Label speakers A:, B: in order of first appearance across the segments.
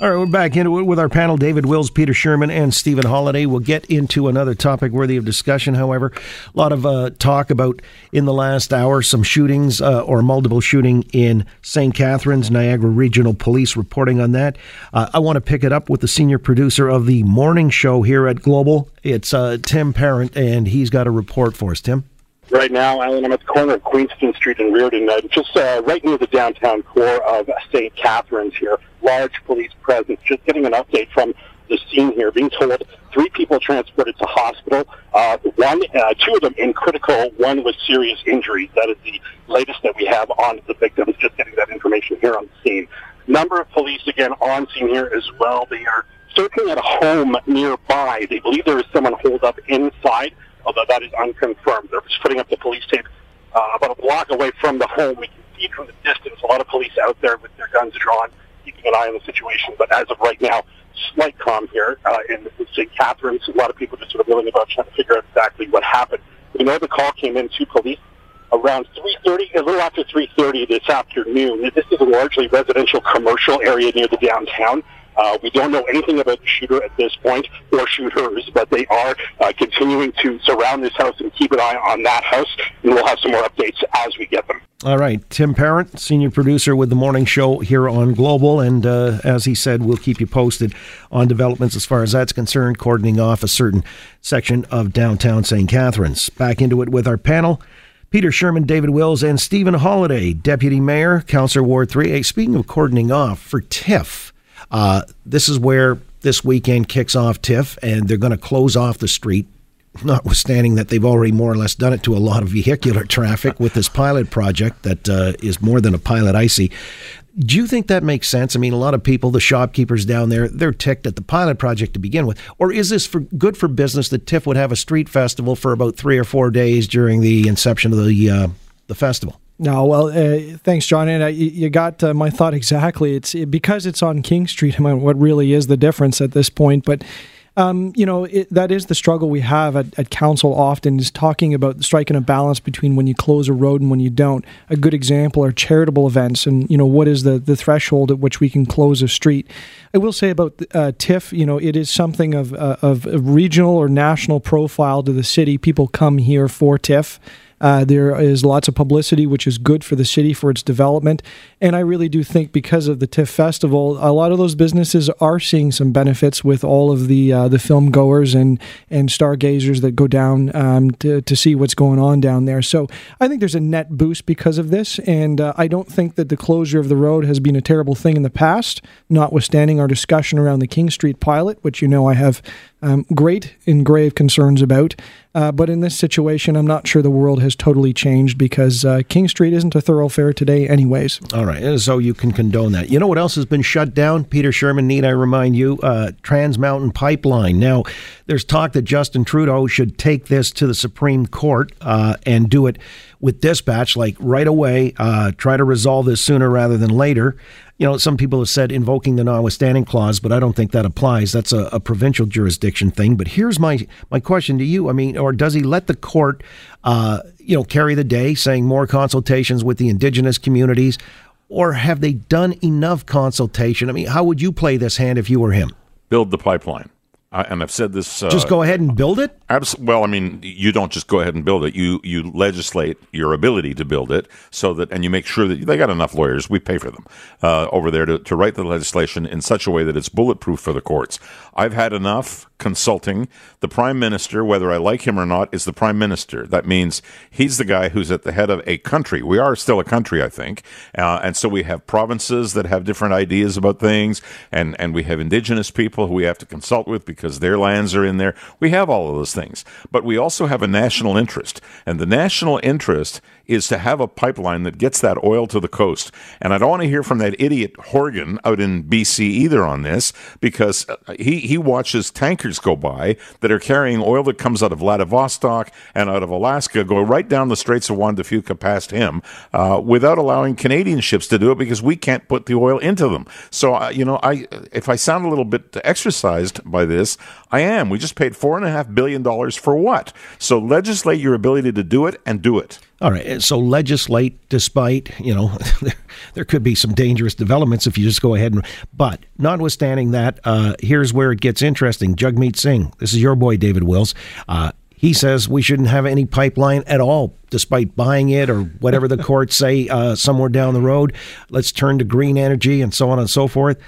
A: All right, we're back it with our panel David Wills, Peter Shurman, and Stephen Holyday. We'll get into another topic worthy of discussion, however. A lot of uh, talk about in the last hour some shootings uh, or multiple shooting in St. Catharines, Niagara Regional Police reporting on that. Uh, I want to pick it up with the senior producer of the morning show here at Global. It's uh, Tim Parent, and he's got a report for us. Tim?
B: Right now, Alan, I'm at the corner of Queenston Street and Reardon, uh, just uh, right near the downtown core of St. Catharines here. Large police presence. Just getting an update from the scene here. Being told three people transported to hospital. Uh, one, uh, two of them in critical. One with serious injuries. That is the latest that we have on the victims. Just getting that information here on the scene. Number of police again on scene here as well. They are searching at a home nearby. They believe there is someone holed up inside although that is unconfirmed. They're just putting up the police tape uh, about a block away from the home. We can see from the distance a lot of police out there with their guns drawn, keeping an eye on the situation. But as of right now, slight calm here uh, in St. Catharines. A lot of people just sort of milling about trying to figure out exactly what happened. We know the call came in to police around 3.30, a little after 3.30 this afternoon. This is a largely residential commercial area near the downtown. Uh, we don't know anything about the shooter at this point or shooters, but they are uh, continuing to surround this house and keep an eye on that house, and we'll have some more updates as we get them.
A: All right, Tim Parent, senior producer with the morning show here on Global, and uh, as he said, we'll keep you posted on developments as far as that's concerned, cordoning off a certain section of downtown St. Catharines. Back into it with our panel. Peter Shurman, David Wills, and Stephen Holyday, Deputy Mayor, Councillor Ward 3. Hey, speaking of cordoning off, for TIFF, uh, this is where this weekend kicks off TIFF, and they're going to close off the street. Notwithstanding that they've already more or less done it to a lot of vehicular traffic with this pilot project that uh, is more than a pilot, I see. Do you think that makes sense? I mean, a lot of people, the shopkeepers down there, they're ticked at the pilot project to begin with. Or is this for good for business that TIFF would have a street festival for about three or four days during the inception of the uh, the festival?
C: No, well, uh, thanks, John. And you got uh, my thought exactly. It's because it's on King Street. I mean, what really is the difference at this point? But um, you know, it, that is the struggle we have at, at, council often is talking about striking a balance between when you close a road and when you don't. A good example are charitable events and, you know, what is the, the threshold at which we can close a street. I will say about uh, TIFF, you know, it is something of, uh, of regional or national profile to the city. People come here for TIFF. Uh, there is lots of publicity, which is good for the city for its development. And I really do think because of the TIFF Festival, a lot of those businesses are seeing some benefits with all of the uh, the film goers and and stargazers that go down um, to to see what's going on down there. So I think there's a net boost because of this, and uh, I don't think that the closure of the road has been a terrible thing in the past, notwithstanding our discussion around the King Street pilot, which you know I have um, great and grave concerns about. Uh, but in this situation, I'm not sure the world has totally changed because uh, King Street isn't a thoroughfare today, anyways.
A: All right, so you can condone that. You know what else has been shut down? Peter Shurman, need I remind you? Uh, Trans Mountain Pipeline. Now, there's talk that Justin Trudeau should take this to the Supreme Court uh, and do it with dispatch, like right away, uh, try to resolve this sooner rather than later you know, some people have said invoking the notwithstanding clause, but I don't think that applies. That's a, a, provincial jurisdiction thing. But here's my my question to you. I mean, or does he let the court, uh, you know, carry the day, saying more consultations with the indigenous communities, or have they done enough consultation? I mean, how would you play this hand if you were him?
D: Build the pipeline. Uh, and I've said this.
A: Uh, just go ahead and build it.
D: Abs- well, I mean, you don't just go ahead and build it. You you legislate your ability to build it so that, and you make sure that they got enough lawyers. We pay for them uh, over there to, to write the legislation in such a way that it's bulletproof for the courts. I've had enough consulting. The prime minister, whether I like him or not, is the prime minister. That means he's the guy who's at the head of a country. We are still a country, I think, uh, and so we have provinces that have different ideas about things, and and we have indigenous people who we have to consult with because their lands are in there. We have all of those things, but we also have a national interest, and the national interest is to have a pipeline that gets that oil to the coast. And I don't want to hear from that idiot Horgan out in BC either on this because uh, he, he watches tankers go by that are carrying oil that comes out of Vladivostok and out of Alaska go right down the Straits of Juan de Fuca past him uh, without allowing Canadian ships to do it because we can't put the oil into them. So, uh, you know, I if I sound a little bit exercised by this, I am. We just paid four and a half billion dollars for what? So legislate your ability to do it and do it.
A: All right. So legislate despite, you know, there, there could be some dangerous developments if you just go ahead and. But notwithstanding that, uh, here's where it gets interesting. Jagmeet Singh, this is your boy, David Wills. Uh, he says we shouldn't have any pipeline at all, despite buying it or whatever the courts say uh, somewhere down the road. Let's turn to green energy and so on and so forth.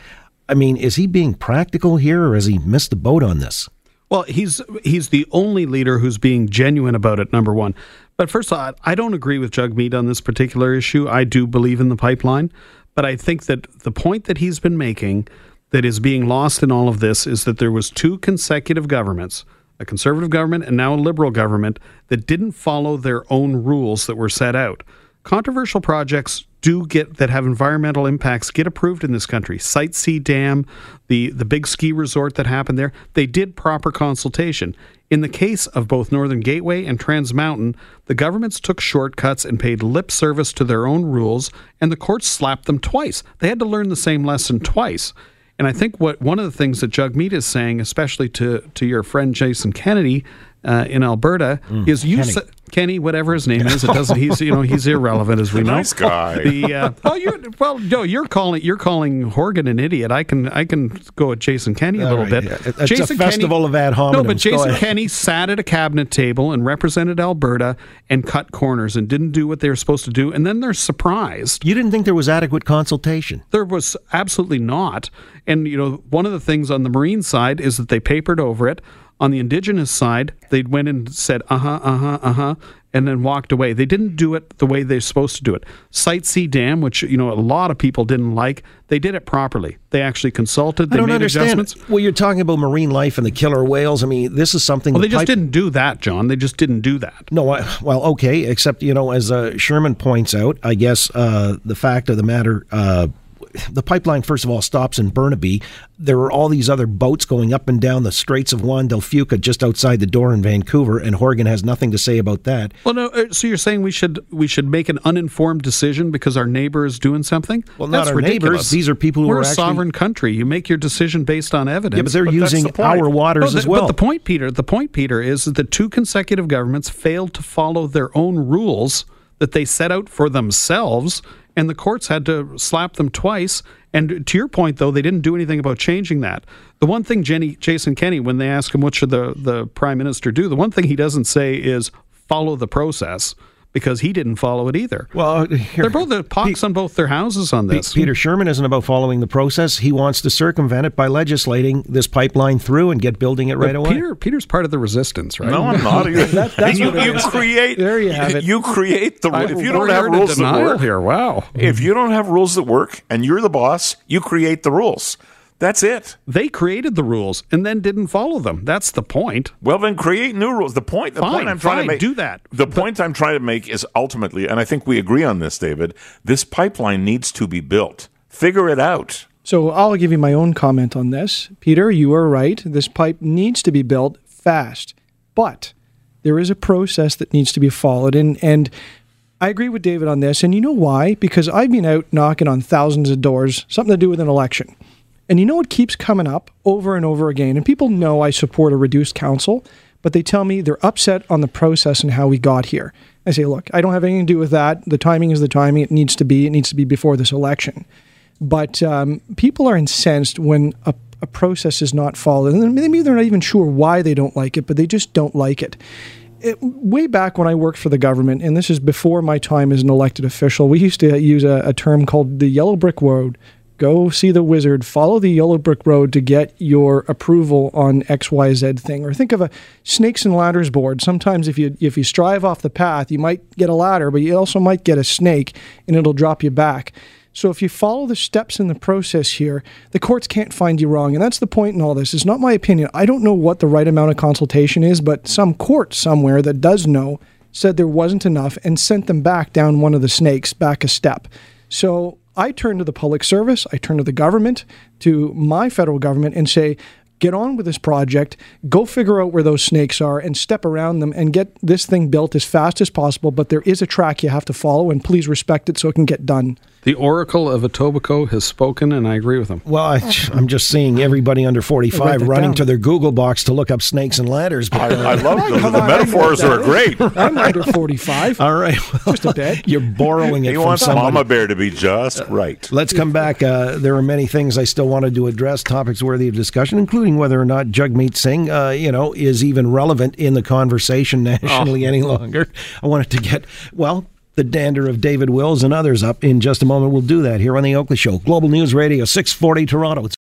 A: I mean, is he being practical here or has he missed the boat on this?
E: Well, he's he's the only leader who's being genuine about it. Number one, but first of all, I don't agree with Jagmeet on this particular issue. I do believe in the pipeline, but I think that the point that he's been making that is being lost in all of this is that there was two consecutive governments a conservative government and now a liberal government that didn't follow their own rules that were set out. Controversial projects do get that have environmental impacts get approved in this country. Site C Dam, the the big ski resort that happened there, they did proper consultation. In the case of both Northern Gateway and Trans Mountain, the governments took shortcuts and paid lip service to their own rules, and the courts slapped them twice. They had to learn the same lesson twice. And I think what one of the things that Jagmeet is saying, especially to to your friend Jason Kennedy uh, in Alberta, mm, is you Kenney. Sa- Kenney, whatever his name is, it doesn't. He's you know he's irrelevant as we know.
D: Nice guy. The
E: uh, oh you well no you're calling you're calling Horgan an idiot. I can I can go with Jason Kenney a little right, bit.
A: Yeah. It's Jason a festival Kenney, of ad hominems.
E: No, but Jason Kenney sat at a cabinet table and represented Alberta and cut corners and didn't do what they were supposed to do, and then they're surprised.
A: You didn't think there was adequate consultation?
E: There was absolutely not. And you know, one of the things on the marine side is that they papered over it. On the indigenous side, they went and said, uh huh, uh huh, uh huh, and then walked away. They didn't do it the way they're supposed to do it. Site C Dam, which you know a lot of people didn't like, they did it properly. They actually consulted. They
A: I don't
E: made
A: understand.
E: adjustments.
A: Well, you're talking about marine life and the killer whales. I mean, this is something.
E: Well, they just pipe- didn't do that, John. They just didn't do that.
A: No, I, well, okay. Except you know, as uh, Shurman points out, I guess uh, the fact of the matter. Uh, the pipeline, first of all, stops in Burnaby. There are all these other boats going up and down the Straits of Juan del Fuca just outside the door in Vancouver, and Horgan has nothing to say about that.
E: Well, no. Uh, so you're saying we should we should make an uninformed decision because our neighbor is doing something?
A: Well,
E: That's
A: not our
E: ridiculous.
A: neighbors. These are people who
E: We're
A: are
E: a
A: actually,
E: sovereign country. You make your decision based on evidence.
A: Yeah, but they're
D: But
A: using
D: the
A: our waters
E: No,
A: as well.
E: But the point, Peter, the point, Peter, is that the two consecutive governments failed to follow their own rules that they set out for themselves, and the courts had to slap them twice. And to your point, though, they didn't do anything about changing that. The one thing Jenny, Jason Kenney, when they ask him what should the, the prime minister do, the one thing he doesn't say is follow the process because he didn't follow it either.
A: well, uh, here,
E: They're both the pox on both their houses on
A: Pe-
E: this.
A: Peter Shurman isn't about following the process. He wants to circumvent it by legislating this pipeline through and get building it right away.
E: Peter, Peter's part of the resistance, right?
D: No, I'm not. You,
C: that's
D: you, you create.
C: There you have it.
D: You create the.
E: I-
D: if you don't have rules that work,
E: here. Wow.
D: if you don't have rules that work, and you're the boss, you create the rules. That's it.
E: They created the rules and then didn't follow them. That's the point.
D: Well, then create new rules. The point. The
E: Fine,
D: point I'm trying
E: fine,
D: to make.
E: do that.
D: The point I'm trying to make is ultimately, and I think we agree on this, David. This pipeline needs to be built. Figure it out.
C: So I'll give you my own comment on this. Peter, you are right. This pipe needs to be built fast, but there is a process that needs to be followed. And, and I agree with David on this. And you know why? Because I've been out knocking on thousands of doors, something to do with an election. And you know what keeps coming up over and over again? And people know I support a reduced council, but they tell me they're upset on the process and how we got here. I say, look, I don't have anything to do with that. The timing is the timing. It needs to be. It needs to be before this election. But um, people are incensed when a, a process is not followed. And maybe they're not even sure why they don't like it, but they just don't like it. It, way back when I worked for the government, and this is before my time as an elected official, we used to use a, a term called the yellow brick road. Go see the wizard, follow the yellow brick road to get your approval on XYZ thing. Or think of a snakes and ladders board. Sometimes if you if you strive off the path, you might get a ladder, but you also might get a snake and it'll drop you back. So if you follow the steps in the process here, the courts can't find you wrong. And that's the point in all this. It's not my opinion. I don't know what the right amount of consultation is, but some court somewhere that does know said there wasn't enough and sent them back down one of the snakes, back a step. So I turn to the public service, I turn to the government, to my federal government, and say, get on with this project, go figure out where those snakes are and step around them and get this thing built as fast as possible. But there is a track you have to follow, and please respect it so it can get done.
E: The Oracle of Etobicoke has spoken, and I agree with him.
A: Well, I, am just seeing everybody under 45 running
C: down.
A: to their Google box to look up snakes and ladders. But,
D: I, I love them.
C: Come
D: The
C: on,
D: metaphors are great.
C: I'm under 45.
A: all right, well,
C: Just a bit.
A: you're borrowing it
D: He
A: from
D: wants
A: somebody.
D: Mama Bear to be just right.
A: Let's come back. Uh, there are many things I still wanted to address, topics worthy of discussion, including whether or not Jagmeet Singh, uh, you know, is even relevant in the conversation nationally any longer. I wanted to get well the dander of David Wills and others up in just a moment. We'll do that here on the Oakley Show, Global News Radio, six forty Toronto. It's